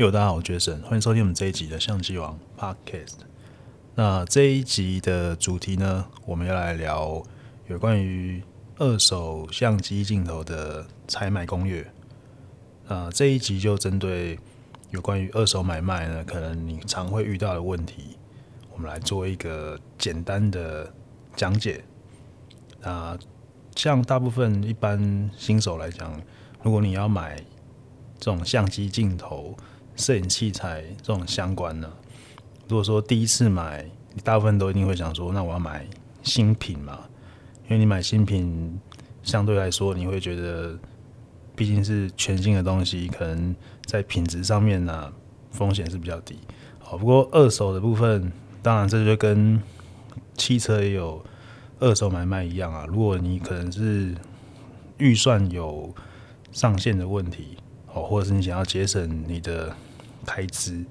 大家好，我是 Jason，欢迎收听我们这一集的相机王 Podcast。那这一集的主题呢，我们要来聊有关于二手相机镜头的采买攻略。那这一集就针对有关于二手买卖呢，可能你常会遇到的问题，我们来做一个简单的讲解。那像大部分一般新手来讲，如果你要买这种相机镜头、摄影器材这种相关的，如果说第一次买，大部分都一定会想说，那我要买新品嘛？因为你买新品，相对来说你会觉得，毕竟是全新的东西，可能在品质上面呢、啊，风险是比较低。好，不过二手的部分，当然这就跟汽车也有二手买卖一样啊。如果你可能是预算有上限的问题。哦，或者是你想要节省你的开支，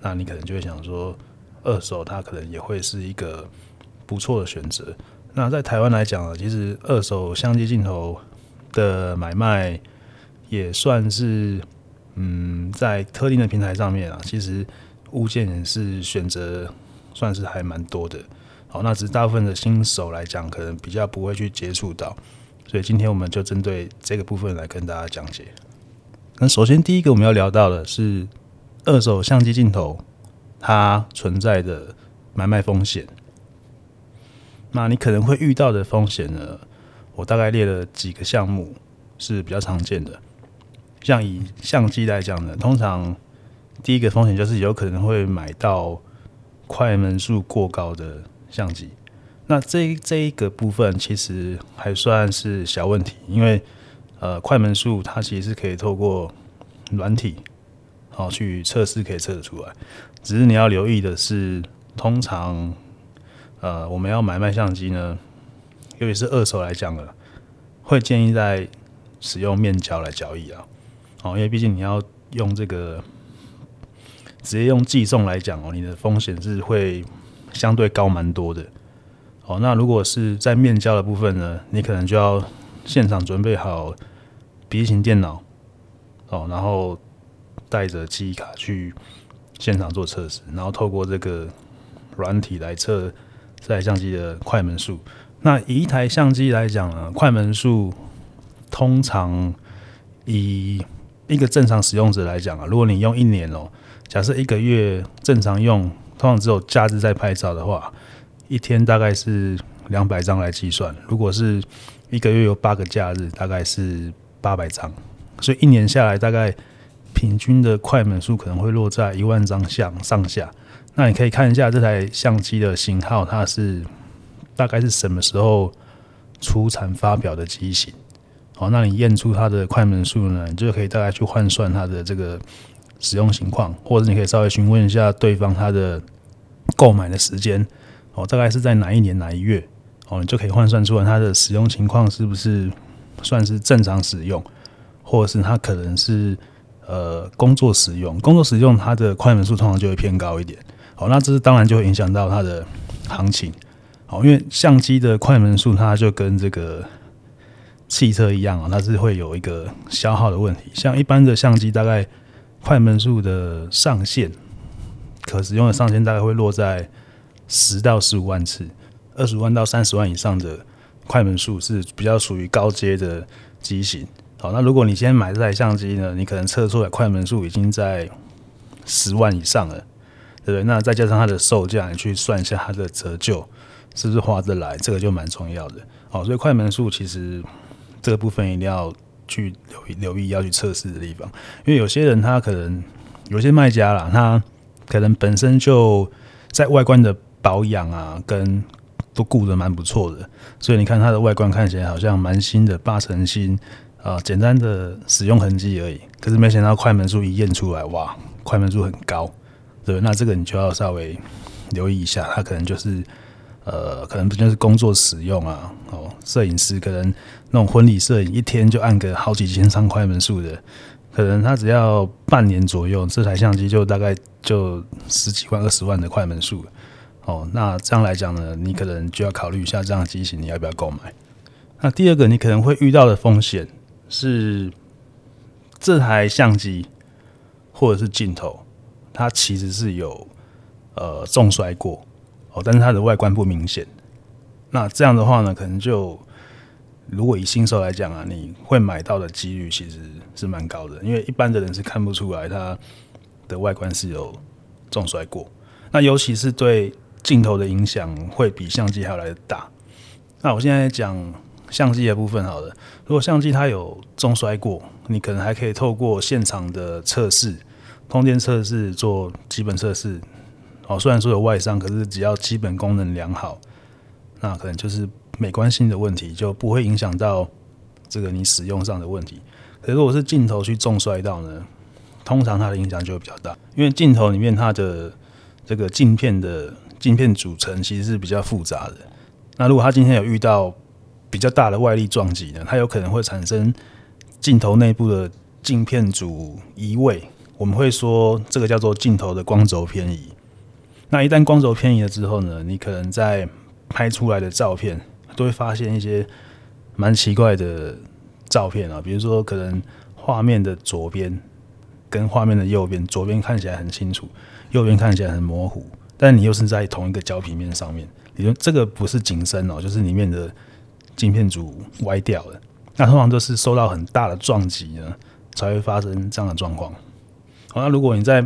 那你可能就会想说，二手它可能也会是一个不错的选择。那在台湾来讲啊，其实二手相机镜头的买卖也算是，嗯，在特定的平台上面啊，其实物件也是选择算是还蛮多的。好，那只是大部分的新手来讲，可能比较不会去接触到，所以今天我们就针对这个部分来跟大家讲解。那首先，第一个我们要聊到的是二手相机镜头它存在的买卖风险。那你可能会遇到的风险呢，我大概列了几个项目是比较常见的。像以相机来讲呢，通常第一个风险就是有可能会买到快门数过高的相机。那这这一个部分其实还算是小问题，因为呃，快门数它其实是可以透过软体好去测试，可以测得出来。只是你要留意的是，通常呃，我们要买卖相机呢，尤其是二手来讲的，会建议在使用面交来交易啊。哦，因为毕竟你要用这个直接用寄送来讲哦，你的风险是会相对高蛮多的。哦，那如果是在面交的部分呢，你可能就要现场准备好笔型电脑，哦，然后带着记忆卡去现场做测试，然后透过这个软体来测这台相机的快门数。那以一台相机来讲呢，快门数通常以一个正常使用者来讲啊，如果你用一年哦，假设一个月正常用，通常只有假日在拍照的话，一天大概是两百张来计算。如果是一个月有八个假日，大概是八百张，所以一年下来，大概平均的快门数可能会落在一万张相上下。那你可以看一下这台相机的型号，它是大概是什么时候出产发表的机型？好，那你验出它的快门数呢，你就可以大概去换算它的这个使用情况，或者你可以稍微询问一下对方他的购买的时间，哦，大概是在哪一年哪一月？哦，你就可以换算出来它的使用情况是不是算是正常使用，或者是它可能是呃工作使用，工作使用它的快门数通常就会偏高一点。好，那这是当然就会影响到它的行情。好，因为相机的快门数它就跟这个汽车一样啊，它是会有一个消耗的问题。像一般的相机，大概快门数的上限，可使用的上限大概会落在十到十五万次。二十万到三十万以上的快门数是比较属于高阶的机型。好，那如果你先买这台相机呢，你可能测出来快门数已经在十万以上了，对不对？那再加上它的售价，你去算一下它的折旧是不是划得来？这个就蛮重要的。好，所以快门数其实这个部分一定要去留意留意要去测试的地方，因为有些人他可能有些卖家啦，他可能本身就在外观的保养啊跟都顾得蛮不错的，所以你看它的外观看起来好像蛮新的，八成新啊，简单的使用痕迹而已。可是没想到快门数一验出来，哇，快门数很高，对，那这个你就要稍微留意一下，它可能就是呃，可能不就是工作使用啊，哦，摄影师可能那种婚礼摄影一天就按个好几千张快门数的，可能他只要半年左右，这台相机就大概就十几万、二十万的快门数了。哦，那这样来讲呢，你可能就要考虑一下这样的机型你要不要购买。那第二个你可能会遇到的风险是，这台相机或者是镜头，它其实是有呃重摔过哦，但是它的外观不明显。那这样的话呢，可能就如果以新手来讲啊，你会买到的几率其实是蛮高的，因为一般的人是看不出来它的外观是有重摔过。那尤其是对镜头的影响会比相机还要来得大。那我现在讲相机的部分好了，如果相机它有重摔过，你可能还可以透过现场的测试、通电测试做基本测试。哦，虽然说有外伤，可是只要基本功能良好，那可能就是美观性的问题，就不会影响到这个你使用上的问题。可是如果是镜头去重摔到呢，通常它的影响就会比较大，因为镜头里面它的这个镜片的镜片组成其实是比较复杂的。那如果它今天有遇到比较大的外力撞击呢，它有可能会产生镜头内部的镜片组移位，我们会说这个叫做镜头的光轴偏移。那一旦光轴偏移了之后呢，你可能在拍出来的照片都会发现一些蛮奇怪的照片啊，比如说可能画面的左边跟画面的右边，左边看起来很清楚。右边看起来很模糊，但你又是在同一个胶平面上面，你说这个不是景深哦，就是里面的镜片组歪掉了。那通常都是受到很大的撞击呢，才会发生这样的状况。好，那如果你在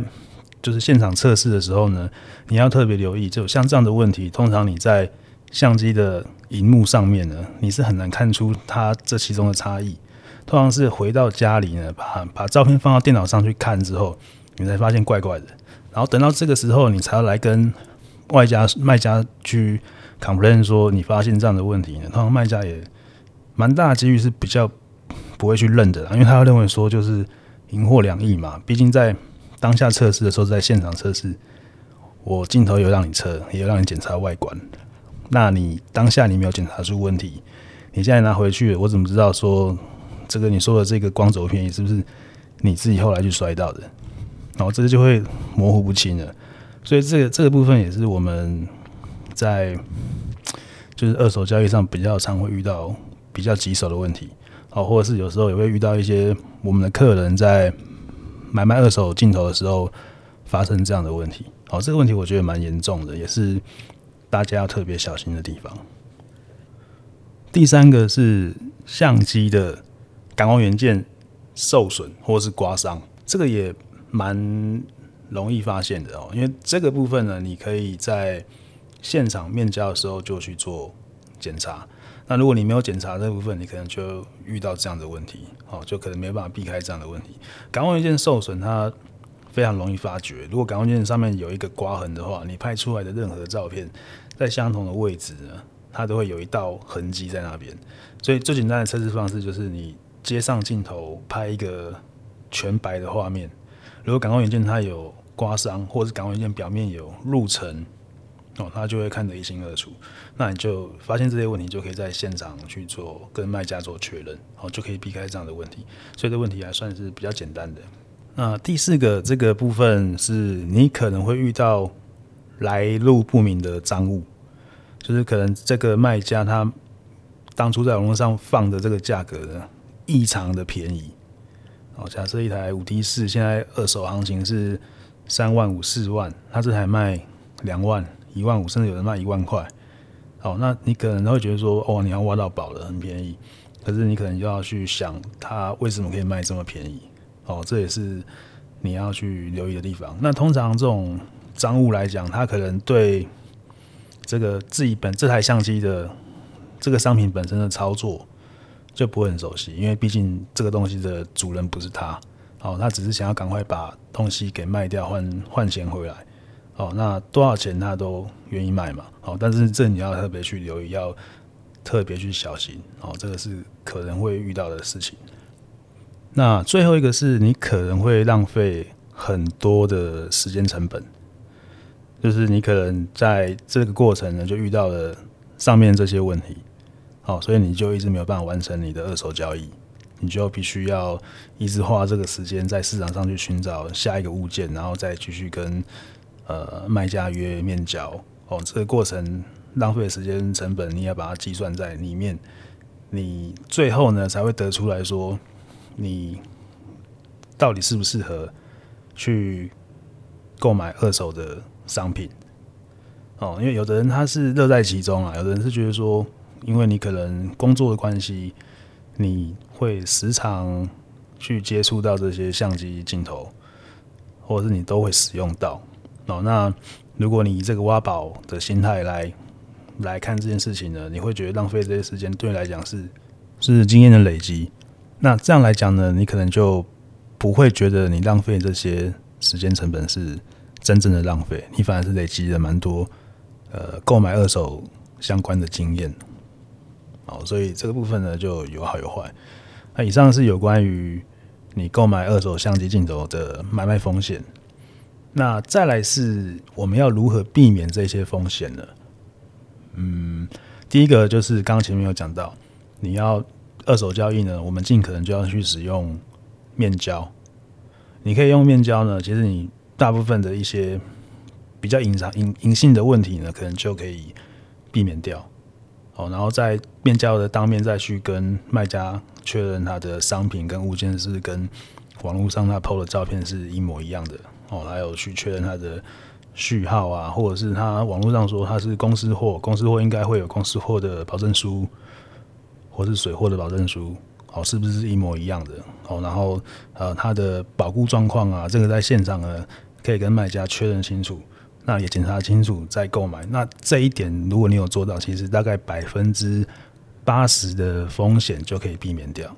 就是现场测试的时候呢，你要特别留意，就像这样的问题，通常你在相机的荧幕上面呢，你是很难看出它这其中的差异。通常是回到家里呢，把把照片放到电脑上去看之后，你才发现怪怪的。然后等到这个时候，你才要来跟外家卖家去 complain 说你发现这样的问题呢。通常卖家也蛮大的几率是比较不会去认的，因为他会认为说就是赢货两亿嘛。毕竟在当下测试的时候，在现场测试，我镜头有让你测，也有让你检查外观。那你当下你没有检查出问题，你现在拿回去，我怎么知道说这个你说的这个光轴偏移是不是你自己后来去摔到的？然后这个就会模糊不清了，所以这个这个部分也是我们在就是二手交易上比较常会遇到比较棘手的问题，好，或者是有时候也会遇到一些我们的客人在买卖二手镜头的时候发生这样的问题，好，这个问题我觉得蛮严重的，也是大家要特别小心的地方。第三个是相机的感光元件受损或是刮伤，这个也。蛮容易发现的哦，因为这个部分呢，你可以在现场面交的时候就去做检查。那如果你没有检查这部分，你可能就遇到这样的问题，哦，就可能没办法避开这样的问题。感光元件受损，它非常容易发觉。如果感光元件上面有一个刮痕的话，你拍出来的任何照片，在相同的位置呢，它都会有一道痕迹在那边。所以最简单的测试方式就是你接上镜头拍一个全白的画面。如果感光元件它有刮伤，或者是感光元件表面有入尘，哦，它就会看得一清二楚。那你就发现这些问题，就可以在现场去做跟卖家做确认，哦，就可以避开这样的问题。所以这问题还算是比较简单的。那第四个这个部分是你可能会遇到来路不明的赃物，就是可能这个卖家他当初在网络上放的这个价格呢，异常的便宜。哦，假设一台五 D 四，现在二手行情是三万五、四万，他这台卖两万、一万五，甚至有人卖一万块。好，那你可能会觉得说，哦，你要挖到宝了，很便宜。可是你可能就要去想，他为什么可以卖这么便宜？哦，这也是你要去留意的地方。那通常这种赃物来讲，它可能对这个自己本这台相机的这个商品本身的操作。就不会很熟悉，因为毕竟这个东西的主人不是他，哦，他只是想要赶快把东西给卖掉，换换钱回来，哦，那多少钱他都愿意卖嘛，哦，但是这你要特别去留意，要特别去小心，哦，这个是可能会遇到的事情。那最后一个是你可能会浪费很多的时间成本，就是你可能在这个过程呢就遇到了上面这些问题。好，所以你就一直没有办法完成你的二手交易，你就必须要一直花这个时间在市场上去寻找下一个物件，然后再继续跟呃卖家约面交。哦，这个过程浪费的时间成本，你要把它计算在里面，你最后呢才会得出来说你到底适不适合去购买二手的商品。哦，因为有的人他是乐在其中啊，有的人是觉得说，因为你可能工作的关系，你会时常去接触到这些相机镜头，或者是你都会使用到。哦，那如果你以这个挖宝的心态来来看这件事情呢，你会觉得浪费这些时间，对你来讲是是经验的累积。那这样来讲呢，你可能就不会觉得你浪费这些时间成本是真正的浪费，你反而是累积了蛮多。呃，购买二手相关的经验，好，所以这个部分呢就有好有坏。那以上是有关于你购买二手相机镜头的买卖风险。那再来是我们要如何避免这些风险呢？嗯，第一个就是刚刚前面有讲到，你要二手交易呢，我们尽可能就要去使用面交。你可以用面交呢，其实你大部分的一些。比较隐藏隐隐性的问题呢，可能就可以避免掉。好，然后在面交的当面再去跟卖家确认他的商品跟物件是跟网络上他 PO 的照片是一模一样的。哦，还有去确认他的序号啊，或者是他网络上说他是公司货，公司货应该会有公司货的保证书，或是水货的保证书，好，是不是一模一样的？好，然后呃，他的保固状况啊，这个在现场呢可以跟卖家确认清楚。那也检查清楚再购买。那这一点，如果你有做到，其实大概百分之八十的风险就可以避免掉。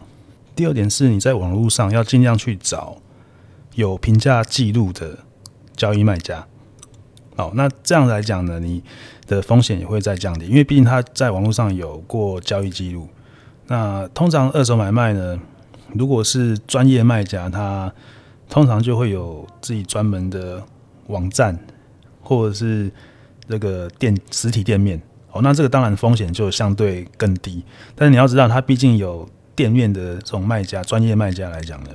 第二点是，你在网络上要尽量去找有评价记录的交易卖家。好，那这样来讲呢，你的风险也会再降低，因为毕竟他在网络上有过交易记录。那通常二手买卖呢，如果是专业卖家，他通常就会有自己专门的网站。或者是这个店实体店面哦，那这个当然风险就相对更低。但是你要知道，它毕竟有店面的这种卖家，专业卖家来讲呢，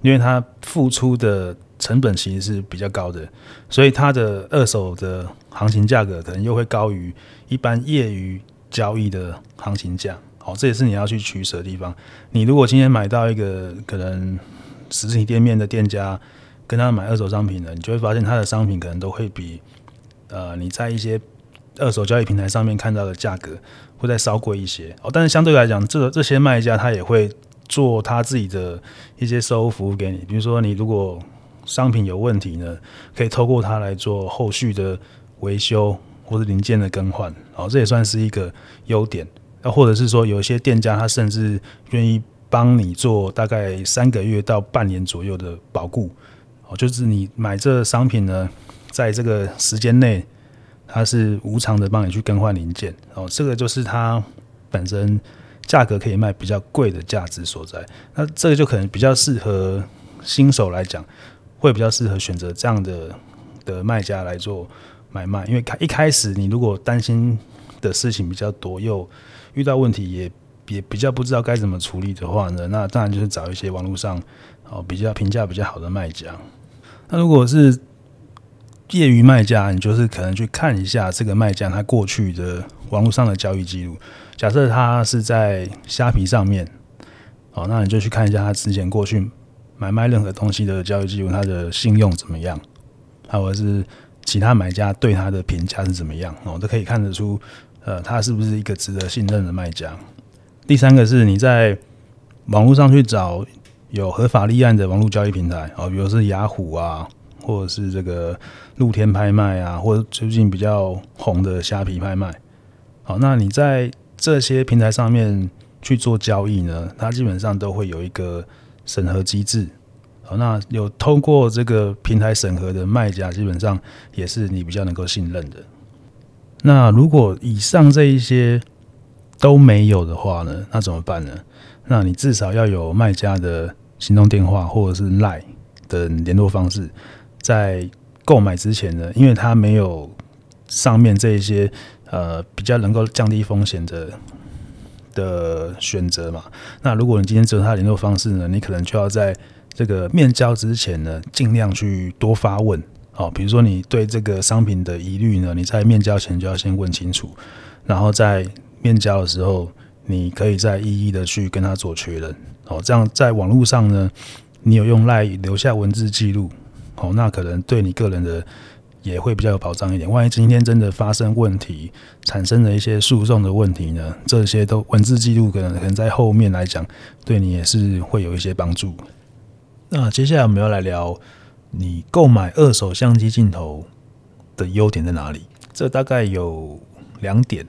因为它付出的成本其实是比较高的，所以它的二手的行情价格可能又会高于一般业余交易的行情价。好，这也是你要去取舍的地方。你如果今天买到一个可能实体店面的店家，跟他买二手商品呢，你就会发现他的商品可能都会比。呃，你在一些二手交易平台上面看到的价格会再稍贵一些哦，但是相对来讲，这这些卖家他也会做他自己的一些售后服务给你，比如说你如果商品有问题呢，可以透过他来做后续的维修或者零件的更换，哦，这也算是一个优点。那或者是说，有一些店家他甚至愿意帮你做大概三个月到半年左右的保固，哦，就是你买这商品呢。在这个时间内，它是无偿的帮你去更换零件哦，这个就是它本身价格可以卖比较贵的价值所在。那这个就可能比较适合新手来讲，会比较适合选择这样的的卖家来做买卖，因为开一开始你如果担心的事情比较多，又遇到问题也也比较不知道该怎么处理的话呢，那当然就是找一些网络上哦比较评价比较好的卖家。那如果是业余卖家，你就是可能去看一下这个卖家他过去的网络上的交易记录。假设他是在虾皮上面，哦，那你就去看一下他之前过去买卖任何东西的交易记录，他的信用怎么样，或者是其他买家对他的评价是怎么样，哦，都可以看得出，呃，他是不是一个值得信任的卖家。第三个是你在网络上去找有合法立案的网络交易平台，哦，比如是雅虎啊。或者是这个露天拍卖啊，或者最近比较红的虾皮拍卖，好，那你在这些平台上面去做交易呢，它基本上都会有一个审核机制，好，那有通过这个平台审核的卖家，基本上也是你比较能够信任的。那如果以上这一些都没有的话呢，那怎么办呢？那你至少要有卖家的行动电话或者是 LINE 的联络方式。在购买之前呢，因为它没有上面这一些呃比较能够降低风险的的选择嘛，那如果你今天只有他联络方式呢，你可能就要在这个面交之前呢，尽量去多发问哦。比如说你对这个商品的疑虑呢，你在面交前就要先问清楚，然后在面交的时候，你可以再一一的去跟他做确认哦。这样在网络上呢，你有用 LINE 留下文字记录。哦，那可能对你个人的也会比较有保障一点。万一今天真的发生问题，产生了一些诉讼的问题呢，这些都文字记录可能可能在后面来讲，对你也是会有一些帮助。那接下来我们要来聊你购买二手相机镜头的优点在哪里？这大概有两点。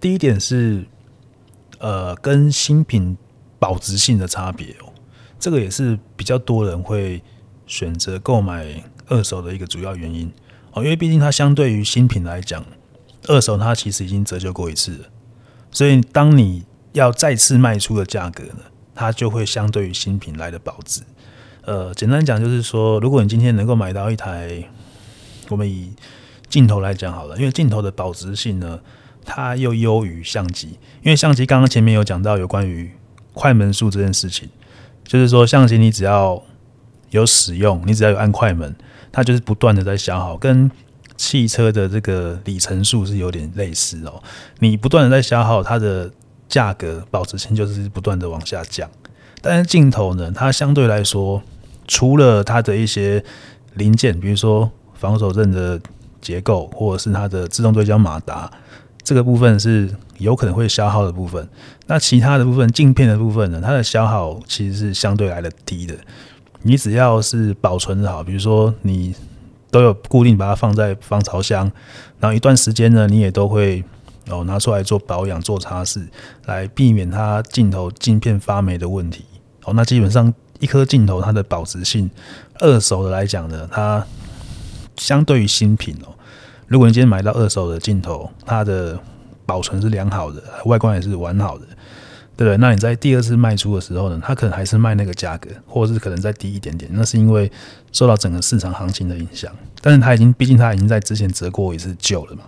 第一点是，呃，跟新品保值性的差别哦，这个也是比较多人会选择购买二手的一个主要原因哦，因为毕竟它相对于新品来讲，二手它其实已经折旧过一次了，所以当你要再次卖出的价格呢，它就会相对于新品来的保值。呃，简单讲就是说，如果你今天能够买到一台，我们以镜头来讲好了，因为镜头的保值性呢。它又优于相机，因为相机刚刚前面有讲到有关于快门数这件事情，就是说相机你只要有使用，你只要有按快门，它就是不断的在消耗，跟汽车的这个里程数是有点类似哦。你不断的在消耗，它的价格保值性就是不断的往下降。但是镜头呢，它相对来说，除了它的一些零件，比如说防手震的结构，或者是它的自动对焦马达。这个部分是有可能会消耗的部分，那其他的部分，镜片的部分呢，它的消耗其实是相对来的低的。你只要是保存好，比如说你都有固定把它放在防潮箱，然后一段时间呢，你也都会哦拿出来做保养、做擦拭，来避免它镜头镜片发霉的问题。哦，那基本上一颗镜头它的保值性，二手的来讲呢，它相对于新品哦。如果你今天买到二手的镜头，它的保存是良好的，外观也是完好的，对不对？那你在第二次卖出的时候呢，它可能还是卖那个价格，或者是可能再低一点点，那是因为受到整个市场行情的影响。但是它已经，毕竟它已经在之前折过一次旧了嘛，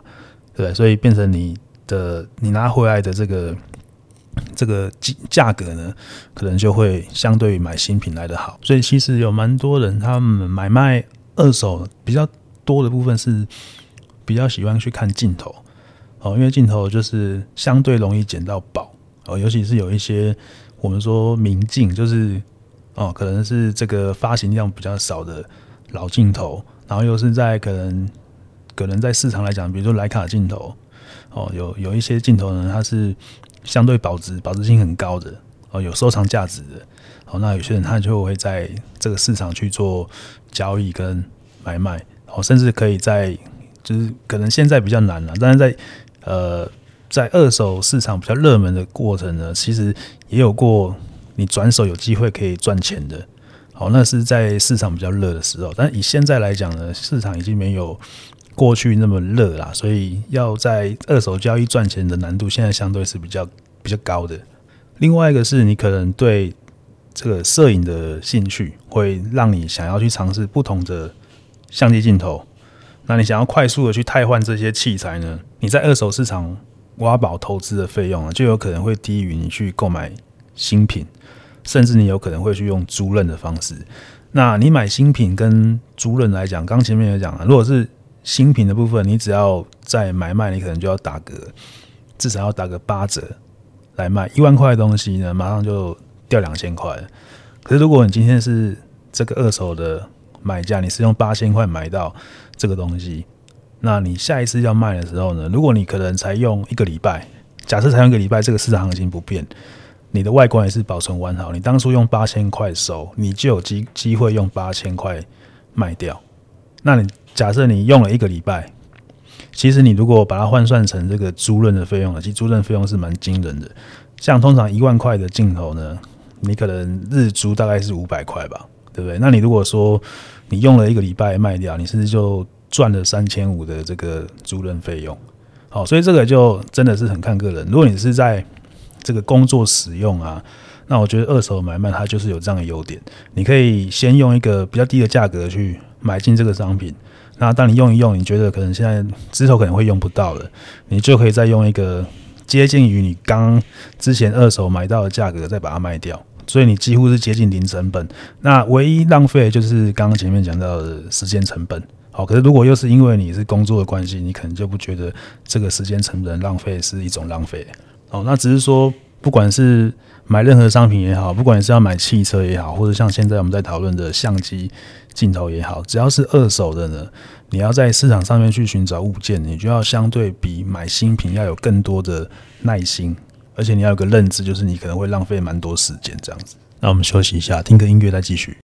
对不对？所以变成你的你拿回来的这个这个价格呢，可能就会相对于买新品来的好。所以其实有蛮多人他们买卖二手比较多的部分是。比较喜欢去看镜头。哦，因为镜头就是相对容易捡到宝。哦，尤其是有一些我们说名镜，就是哦，可能是这个发行量比较少的老镜头，然后又是在可能可能在市场来讲，比如说莱卡镜头哦，有有一些镜头呢，它是相对保值保值性很高的哦，有收藏价值的。哦，那有些人他就会在这个市场去做交易跟买卖。哦，甚至可以在就是可能现在比较难了，但是在呃在二手市场比较热门的过程呢，其实也有过你转手有机会可以赚钱的。好，那是在市场比较热的时候，但以现在来讲呢，市场已经没有过去那么热啦，所以要在二手交易赚钱的难度现在相对是比较比较高的。另外一个是你可能对这个摄影的兴趣，会让你想要去尝试不同的相机镜头。那你想要快速的去汰换这些器材呢？你在二手市场挖宝投资的费用呢，就有可能会低于你去购买新品，甚至你有可能会去用租赁的方式。那你买新品跟租赁来讲，刚前面有讲了，如果是新品的部分，你只要在买卖，你可能就要打个至少要打个八折来卖一万块的东西呢，马上就掉两千块。可是如果你今天是这个二手的买价，你是用八千块买到。这个东西，那你下一次要卖的时候呢？如果你可能才用一个礼拜，假设才用一个礼拜，这个市场行情不变，你的外观也是保存完好，你当初用八千块收，你就有机机会用八千块卖掉。那你假设你用了一个礼拜，其实你如果把它换算成这个租赁的费用了，其实租赁费用是蛮惊人的。像通常一万块的镜头呢，你可能日租大概是五百块吧，对不对？那你如果说你用了一个礼拜卖掉，你是不是就赚了三千五的这个租赁费用？好，所以这个就真的是很看个人。如果你是在这个工作使用啊，那我觉得二手买卖它就是有这样的优点。你可以先用一个比较低的价格去买进这个商品，那当你用一用，你觉得可能现在之后可能会用不到了，你就可以再用一个接近于你刚之前二手买到的价格再把它卖掉。所以你几乎是接近零成本，那唯一浪费就是刚刚前面讲到的时间成本。好，可是如果又是因为你是工作的关系，你可能就不觉得这个时间成本浪费是一种浪费。好，那只是说不管是买任何商品也好，不管是要买汽车也好，或者像现在我们在讨论的相机镜头也好，只要是二手的呢，你要在市场上面去寻找物件，你就要相对比买新品要有更多的耐心，而且你要有个认知，就是你可能会浪费蛮多时间这样子。那我们休息一下，听个音乐再继续。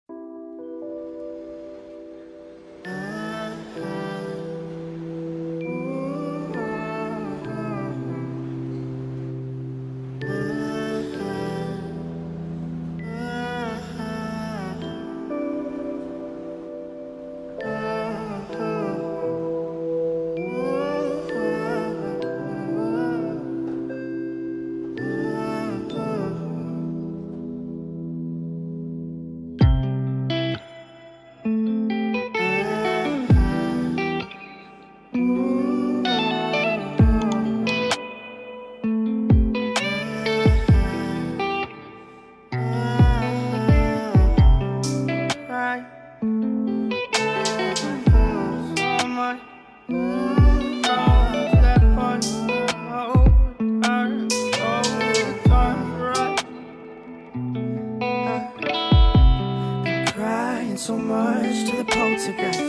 together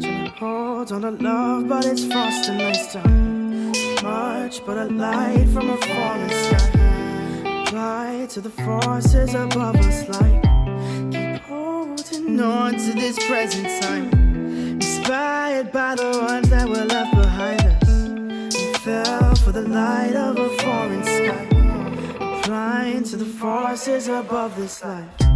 Trying to hold on to love, but it's frosting nice time. Much but a light from a falling sky. Apply to the forces above us like keep holding on to this present time. Inspired by the ones that were left behind us. We fell for the light of a falling sky. Applying to the forces above this life.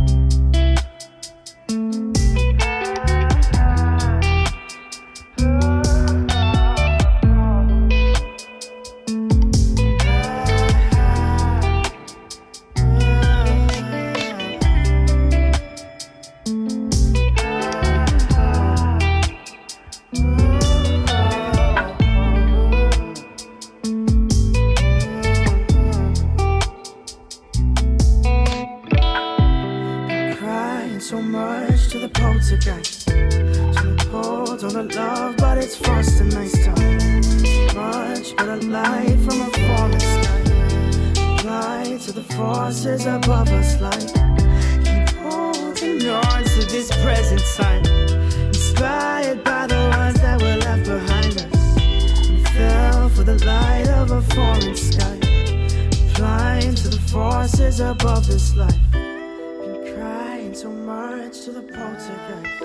life. Been crying so much to the poltergeist.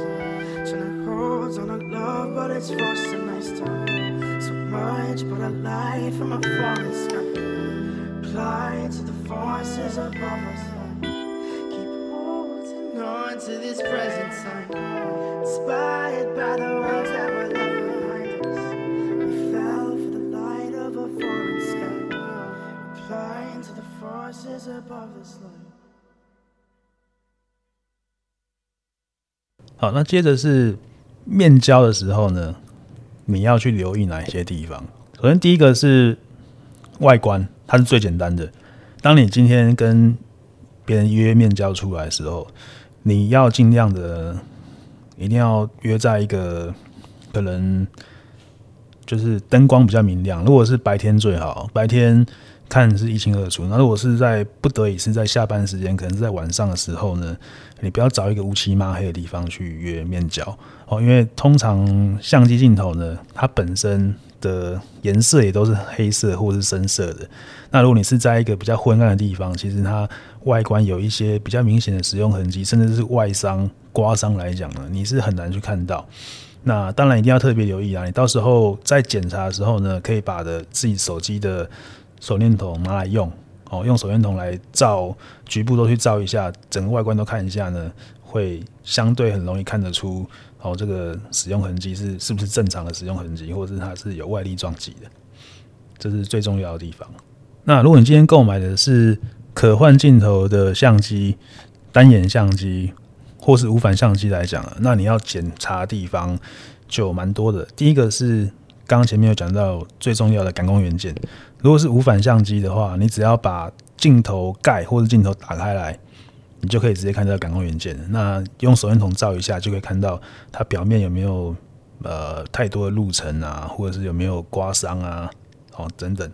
Trying to hold on to love, but it's frosting my stomach. So much, but I lie from a falling sky. Apply to the forces above us. Keep holding on to this present time. Inspired by the ones that were left behind us. We fell for the light of a foreign sky. Applying to the forces above us. Life. 好，那接着是面交的时候呢，你要去留意哪些地方？首先，第一个是外观，它是最简单的。当你今天跟别人约面交出来的时候，你要尽量的，一定要约在一个可能就是灯光比较明亮。如果是白天最好，白天看是一清二楚。那如果是在不得已是在下班时间，可能是在晚上的时候呢，你不要找一个乌漆嘛黑的地方去约面交哦，因为通常相机镜头呢，它本身的颜色也都是黑色或是深色的。那如果你是在一个比较昏暗的地方，其实它外观有一些比较明显的使用痕迹，甚至是外伤、刮伤来讲呢，你是很难去看到。那当然一定要特别留意啊！你到时候在检查的时候呢，可以把的自己手机的手电筒拿来用哦，用手电筒来照局部都去照一下，整个外观都看一下呢，会相对很容易看得出哦，这个使用痕迹是是不是正常的使用痕迹，或者是它是有外力撞击的，这是最重要的地方。那如果你今天购买的是可换镜头的相机，单眼相机。或是无反相机来讲，那你要检查地方就蛮多的。第一个是刚刚前面有讲到最重要的感光元件。如果是无反相机的话，你只要把镜头盖或者镜头打开来，你就可以直接看到感光元件。那用手电筒照一下，就可以看到它表面有没有呃太多的路尘啊，或者是有没有刮伤啊，哦等等。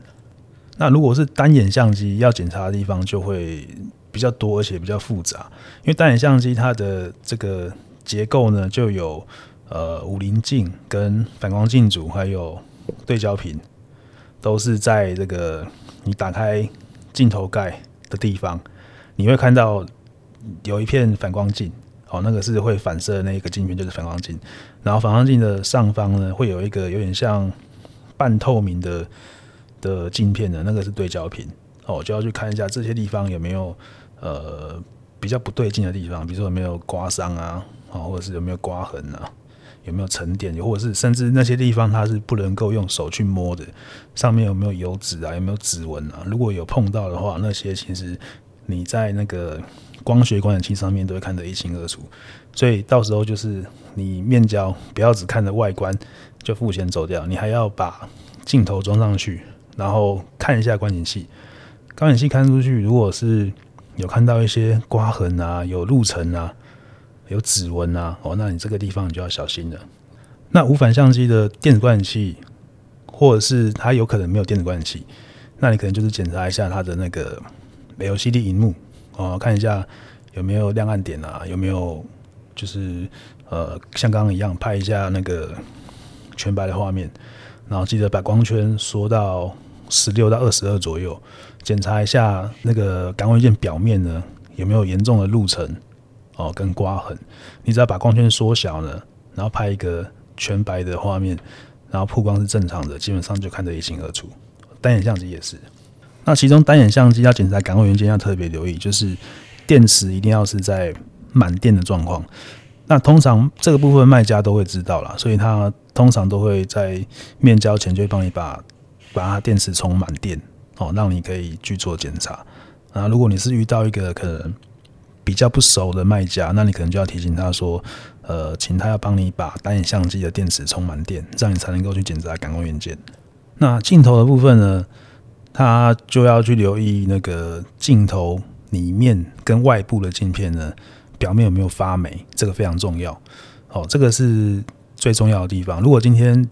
那如果是单眼相机，要检查的地方就会比较多，而且比较复杂。因为单眼相机它的这个结构呢，就有呃五棱镜、跟反光镜组，还有对焦屏，都是在这个你打开镜头盖的地方，你会看到有一片反光镜。哦，那个是会反射的那个镜片，就是反光镜。然后反光镜的上方呢，会有一个有点像半透明的的镜片的，那个是对焦屏。哦，就要去看一下这些地方有没有呃比较不对劲的地方，比如说有没有刮伤啊，啊，或者是有没有刮痕啊，有没有沉淀，或者是甚至那些地方它是不能够用手去摸的，上面有没有油脂啊，有没有指纹啊？如果有碰到的话，那些其实你在那个。光学观景器上面都会看得一清二楚，所以到时候就是你面交不要只看着外观就付钱走掉，你还要把镜头装上去，然后看一下观景器。观景器看出去，如果是有看到一些刮痕啊、有路尘啊、有指纹啊，哦，那你这个地方你就要小心了。那无反相机的电子观景器，或者是它有可能没有电子观景器，那你可能就是检查一下它的那个 LCD 萤幕。哦，看一下有没有亮暗点啊？有没有就是呃，像刚刚一样拍一下那个全白的画面，然后记得把光圈缩到十六到二十二左右，检查一下那个感光元件表面呢有没有严重的路尘哦跟刮痕。你只要把光圈缩小呢，然后拍一个全白的画面，然后曝光是正常的，基本上就看得一清二楚。单眼相机也是。那其中单眼相机要检查感光元件要特别留意，就是电池一定要是在满电的状况。那通常这个部分卖家都会知道啦，所以他通常都会在面交前就会帮你把把它电池充满电哦，让你可以去做检查。啊，如果你是遇到一个可能比较不熟的卖家，那你可能就要提醒他说，呃，请他要帮你把单眼相机的电池充满电，这样你才能够去检查感光元件。那镜头的部分呢？他就要去留意那个镜头里面跟外部的镜片呢，表面有没有发霉，这个非常重要。哦，这个是最重要的地方。如果今天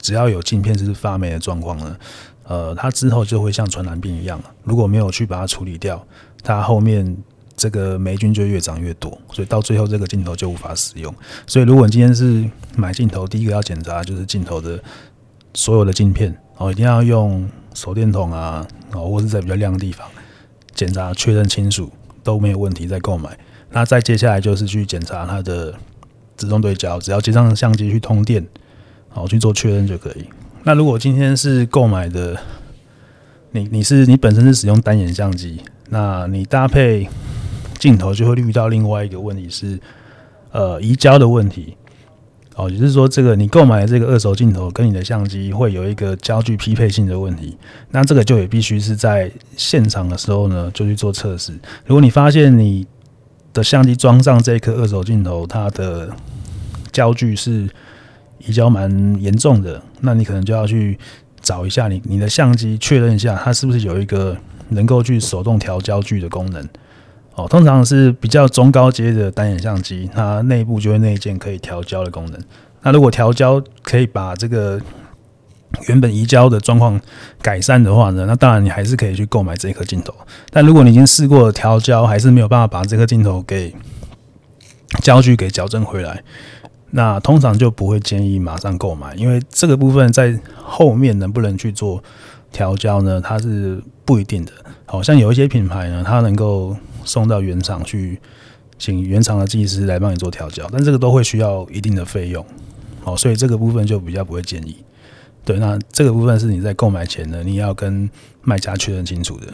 只要有镜片是发霉的状况呢，呃，它之后就会像传染病一样，如果没有去把它处理掉，它后面这个霉菌就越长越多，所以到最后这个镜头就无法使用。所以，如果你今天是买镜头，第一个要检查就是镜头的所有的镜片哦，一定要用。手电筒啊，哦，或是在比较亮的地方检查确认清楚都没有问题再购买。那再接下来就是去检查它的自动对焦，只要接上相机去通电，好去做确认就可以。那如果今天是购买的，你你是你本身是使用单眼相机，那你搭配镜头就会遇到另外一个问题是，呃，移焦的问题。哦，也就是说，这个你购买的这个二手镜头跟你的相机会有一个焦距匹配性的问题，那这个就也必须是在现场的时候呢，就去做测试。如果你发现你的相机装上这颗二手镜头，它的焦距是移焦蛮严重的，那你可能就要去找一下你你的相机，确认一下它是不是有一个能够去手动调焦距的功能。哦，通常是比较中高阶的单眼相机，它内部就会内建可以调焦的功能。那如果调焦可以把这个原本移焦的状况改善的话呢，那当然你还是可以去购买这颗镜头。但如果你已经试过了调焦，还是没有办法把这颗镜头给焦距给矫正回来，那通常就不会建议马上购买，因为这个部分在后面能不能去做调焦呢？它是不一定的。好像有一些品牌呢，它能够。送到原厂去，请原厂的技师来帮你做调教，但这个都会需要一定的费用，好，所以这个部分就比较不会建议。对，那这个部分是你在购买前呢，你要跟卖家确认清楚的。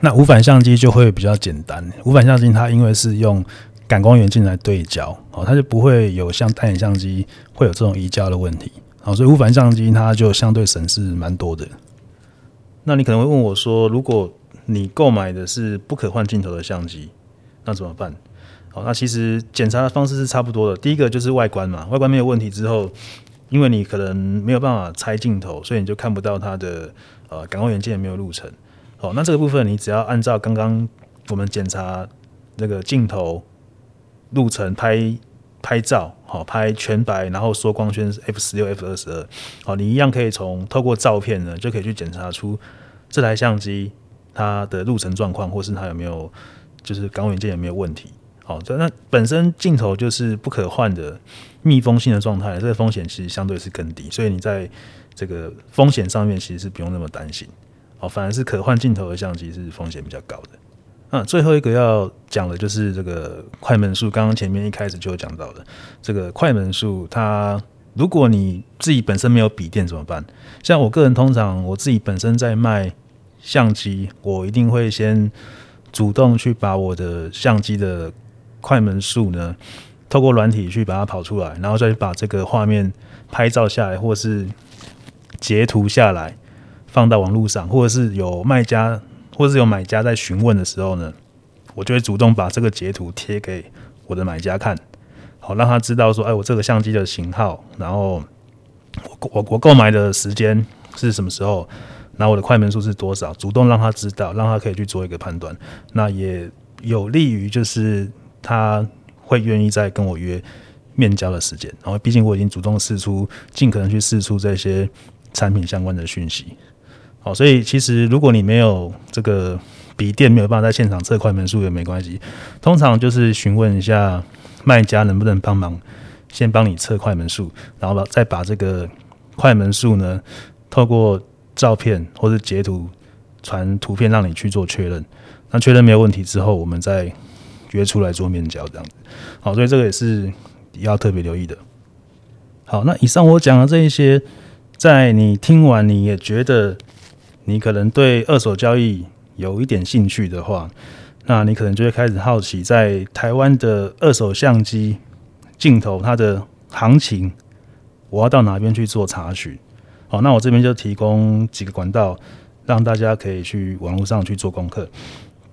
那无反相机就会比较简单，无反相机它因为是用感光元件来对焦，哦，它就不会有像单眼相机会有这种移焦的问题，好，所以无反相机它就相对省事蛮多的。那你可能会问我说，如果你购买的是不可换镜头的相机，那怎么办？好，那其实检查的方式是差不多的。第一个就是外观嘛，外观没有问题之后，因为你可能没有办法拆镜头，所以你就看不到它的呃感光元件有没有路程。好，那这个部分你只要按照刚刚我们检查那个镜头路程拍拍照，好，拍全白，然后缩光圈 F 十六、F 二十二，好，你一样可以从透过照片呢就可以去检查出。这台相机它的路程状况，或是它有没有就是港元件有没有问题。好，那本身镜头就是不可换的密封性的状态，这个风险其实相对是更低，所以你在这个风险上面其实是不用那么担心。好，反而是可换镜头的相机是风险比较高的。那最后一个要讲的就是这个快门数，刚刚前面一开始就有讲到的这个快门数，它如果你自己本身没有笔电怎么办？像我个人通常我自己本身在卖相机，我一定会先主动去把我的相机的快门数呢，透过软体去把它跑出来，然后再把这个画面拍照下来，或是截图下来，放到网络上，或者是有卖家，或者是有买家在询问的时候呢，我就会主动把这个截图贴给我的买家看，好让他知道说，哎，我这个相机的型号，然后我我我购买的时间是什么时候，那我的快门数是多少，主动让他知道，让他可以去做一个判断，那也有利于就是。他会愿意再跟我约面交的时间，然后毕竟我已经主动试出，尽可能去试出这些产品相关的讯息。好，所以其实如果你没有这个笔电，没有办法在现场测快门数也没关系。通常就是询问一下卖家能不能帮忙，先帮你测快门数，然后把再把这个快门数呢，透过照片或者截图传图片让你去做确认。那确认没有问题之后，我们再。约出来做面交这样子，好，所以这个也是要特别留意的。好，那以上我讲的这一些，在你听完你也觉得你可能对二手交易有一点兴趣的话，那你可能就会开始好奇，在台湾的二手相机镜头它的行情，我要到哪边去做查询？好，那我这边就提供几个管道，让大家可以去网络上去做功课。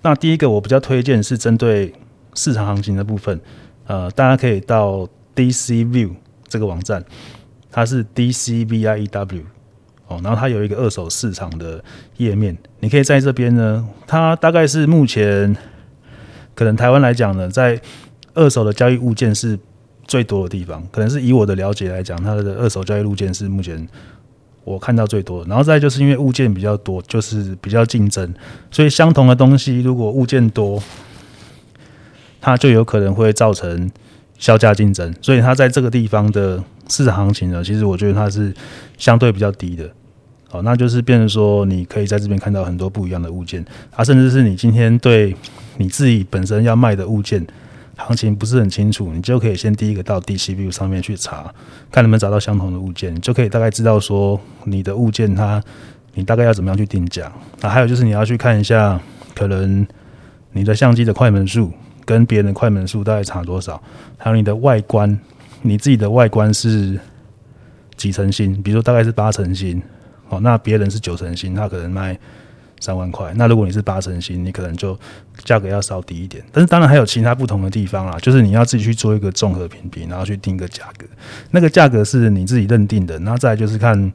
那第一个我比较推荐是针对。市场行情的部分，呃，大家可以到 DC View 这个网站，它是 D C V I E W 哦，然后它有一个二手市场的页面，你可以在这边呢，它大概是目前可能台湾来讲呢，在二手的交易物件是最多的地方，可能是以我的了解来讲，它的二手交易物件是目前我看到最多。然后再就是因为物件比较多，就是比较竞争，所以相同的东西如果物件多。它就有可能会造成削价竞争，所以它在这个地方的市场行情呢，其实我觉得它是相对比较低的。好，那就是变成说，你可以在这边看到很多不一样的物件，啊，甚至是你今天对你自己本身要卖的物件行情不是很清楚，你就可以先第一个到 DCView 上面去查，看能不能找到相同的物件，你就可以大概知道说你的物件它你大概要怎么样去定价。啊，还有就是你要去看一下，可能你的相机的快门数。跟别人的快门数大概差多少？还有你的外观，你自己的外观是几成新？比如说大概是八成新，哦，那别人是九成新，他可能卖三万块。那如果你是八成新，你可能就价格要稍低一点。但是当然还有其他不同的地方啦，就是你要自己去做一个综合评比，然后去定个价格。那个价格是你自己认定的，然后再就是看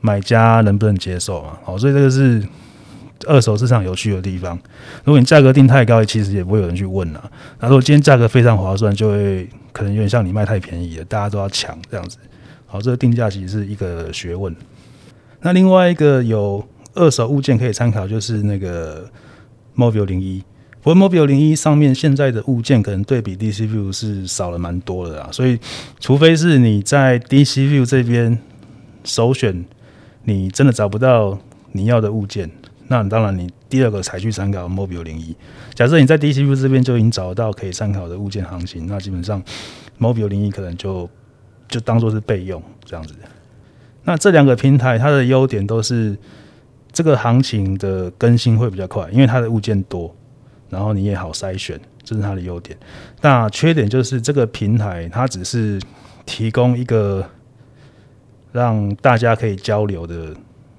买家能不能接受嘛。好，所以这个是。二手市场有趣的地方，如果你价格定太高，其实也不会有人去问了。那如果今天价格非常划算，就会可能有点像你卖太便宜了，大家都要抢这样子。好，这个定价其实是一个学问。那另外一个有二手物件可以参考，就是那个 Mobile 零一。不过 Mobile 零一上面现在的物件可能对比 DC View 是少了蛮多的啦，所以除非是你在 DC View 这边首选，你真的找不到你要的物件。那当然，你第二个才去参考 Mobile 零一。假设你在 DCView 这边就已经找到可以参考的物件行情，那基本上 Mobile 零一可能就就当做是备用这样子。那这两个平台它的优点都是这个行情的更新会比较快，因为它的物件多，然后你也好筛选，这是它的优点。那缺点就是这个平台它只是提供一个让大家可以交流的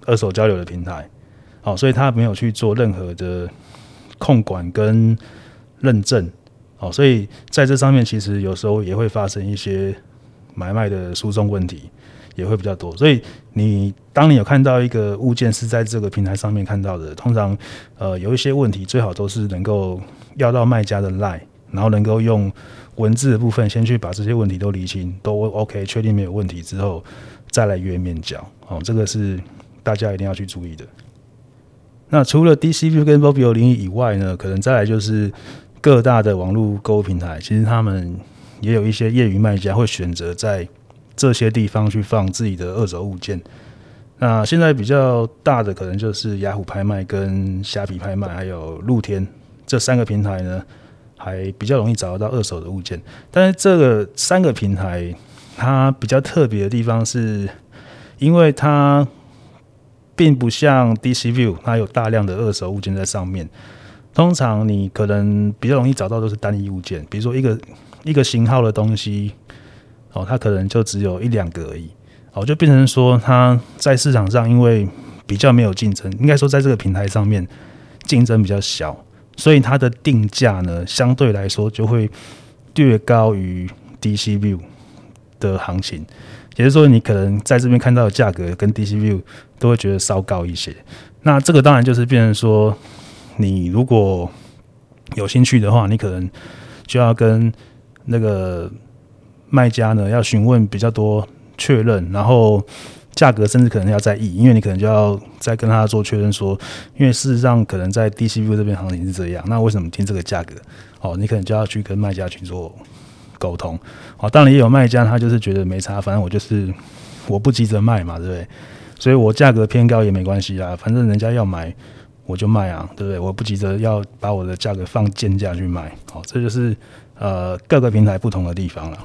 二手交流的平台。好，所以他没有去做任何的控管跟认证，好，所以在这上面其实有时候也会发生一些买卖的诉讼问题，也会比较多。所以你当你有看到一个物件是在这个平台上面看到的，通常呃有一些问题，最好都是能够要到卖家的 line，然后能够用文字的部分先去把这些问题都理清，都 OK，确定没有问题之后，再来约面交。哦，这个是大家一定要去注意的。那除了 D C P 跟 Vobio 零一以外呢，可能再来就是各大的网络购物平台，其实他们也有一些业余卖家会选择在这些地方去放自己的二手物件。那现在比较大的可能就是雅虎拍卖、跟虾皮拍卖，还有露天这三个平台呢，还比较容易找得到二手的物件。但是这个三个平台它比较特别的地方是，因为它并不像 DCview，它有大量的二手物件在上面。通常你可能比较容易找到都是单一物件，比如说一个一个型号的东西，哦，它可能就只有一两个而已。哦，就变成说，它在市场上因为比较没有竞争，应该说在这个平台上面竞争比较小，所以它的定价呢，相对来说就会略高于 DCview 的行情。也就是说，你可能在这边看到的价格跟 DCview 都会觉得稍高一些。那这个当然就是变成说，你如果有兴趣的话，你可能就要跟那个卖家呢要询问比较多。确认，然后价格甚至可能要再议，因为你可能就要再跟他做确认说，因为事实上可能在 DCV 这边行情是这样，那为什么听这个价格？哦，你可能就要去跟卖家去做沟通。哦，当然也有卖家他就是觉得没差，反正我就是我不急着卖嘛，对不对？所以我价格偏高也没关系啦，反正人家要买我就卖啊，对不对？我不急着要把我的价格放贱价去卖。好，这就是呃各个平台不同的地方了。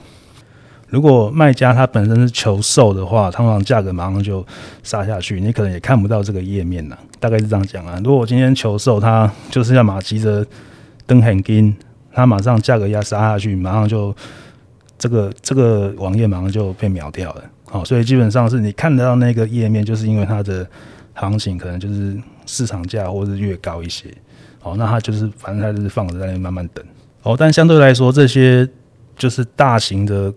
如果卖家他本身是求售的话，通常价格马上就杀下去，你可能也看不到这个页面了。大概是这样讲啊。如果我今天求售，他就是要马急着登很金，他马上价格压杀下去，马上就这个 这个网页马上就被秒掉了。好，所以基本上是你看得到那个页面，就是因为它的行情可能就是市场价或是越高一些。好，那它就是反正它就是放着在那里慢慢等。哦，但相对来说，这些就是大型的。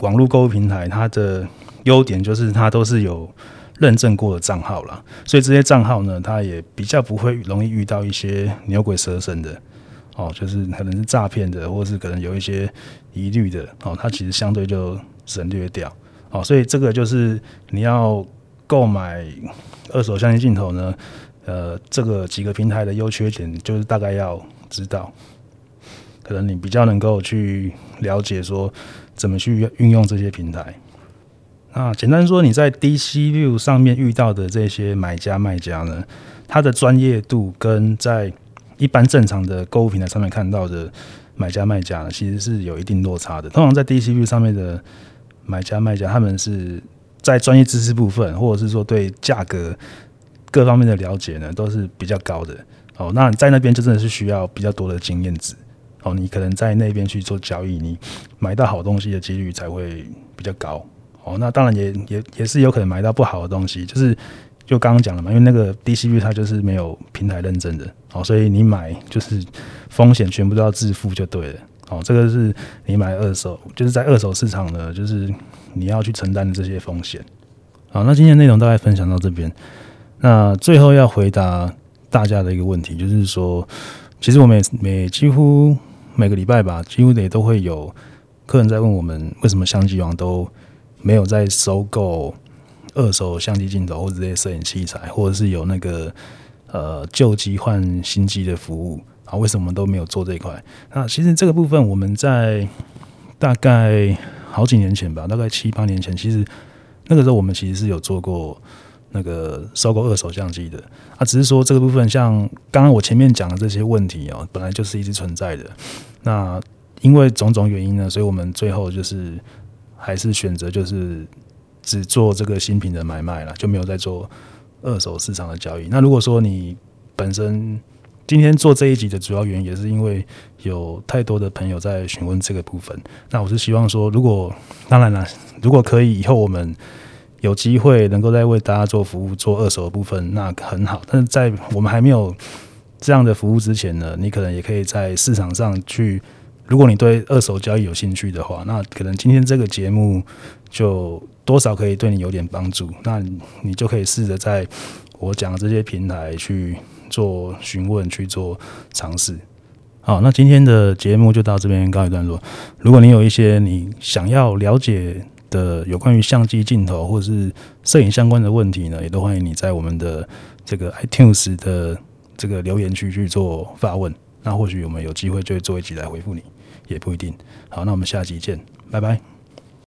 网络购物平台，它的优点就是它都是有认证过的账号啦，所以这些账号呢，它也比较不会容易遇到一些牛鬼蛇神的哦，就是可能是诈骗的，或是可能有一些疑虑的哦，它其实相对就省略掉哦，所以这个就是你要购买二手相机镜头呢，呃，这个几个平台的优缺点，就是大概要知道，可能你比较能够去了解说。怎么去运用这些平台？那简单说，你在 DCview 上面遇到的这些买家卖家呢，他的专业度跟在一般正常的购物平台上面看到的买家卖家呢，其实是有一定落差的。通常在 DCview 上面的买家卖家，他们是在专业知识部分，或者是说对价格各方面的了解呢，都是比较高的。哦，那在那边就真的是需要比较多的经验值。哦，你可能在那边去做交易，你买到好东西的几率才会比较高。哦，那当然也也也是有可能买到不好的东西，就是就刚刚讲了嘛，因为那个 dcv 它就是没有平台认证的，哦，所以你买就是风险全部都要自负就对了。哦，这个是你买二手，就是在二手市场呢，就是你要去承担的这些风险。好，那今天内容大概分享到这边。那最后要回答大家的一个问题，就是说，其实我每每几乎。每个礼拜吧，几乎也都会有客人在问我们，为什么相机王都没有在收购二手相机镜头或者这些摄影器材，或者是有那个呃旧机换新机的服务啊？为什么都没有做这一块？那其实这个部分我们在大概好几年前吧，大概七八年前，其实那个时候我们其实是有做过。那个收购二手相机的啊，只是说这个部分，像刚刚我前面讲的这些问题哦，本来就是一直存在的。那因为种种原因呢，所以我们最后就是还是选择就是只做这个新品的买卖了，就没有再做二手市场的交易。那如果说你本身今天做这一集的主要原因，也是因为有太多的朋友在询问这个部分，那我是希望说，如果当然了，如果可以，以后我们。有机会能够再为大家做服务，做二手的部分，那很好。但是在我们还没有这样的服务之前呢，你可能也可以在市场上去。如果你对二手交易有兴趣的话，那可能今天这个节目就多少可以对你有点帮助。那你就可以试着在我讲的这些平台去做询问，去做尝试。好，那今天的节目就到这边告一段落。如果你有一些你想要了解，的有关于相机镜头或是摄影相关的问题呢，也都欢迎你在我们的这个 iTunes 的这个留言区去做发问。那或许我们有机会就会做一集来回复你，也不一定。好，那我们下集见，拜拜。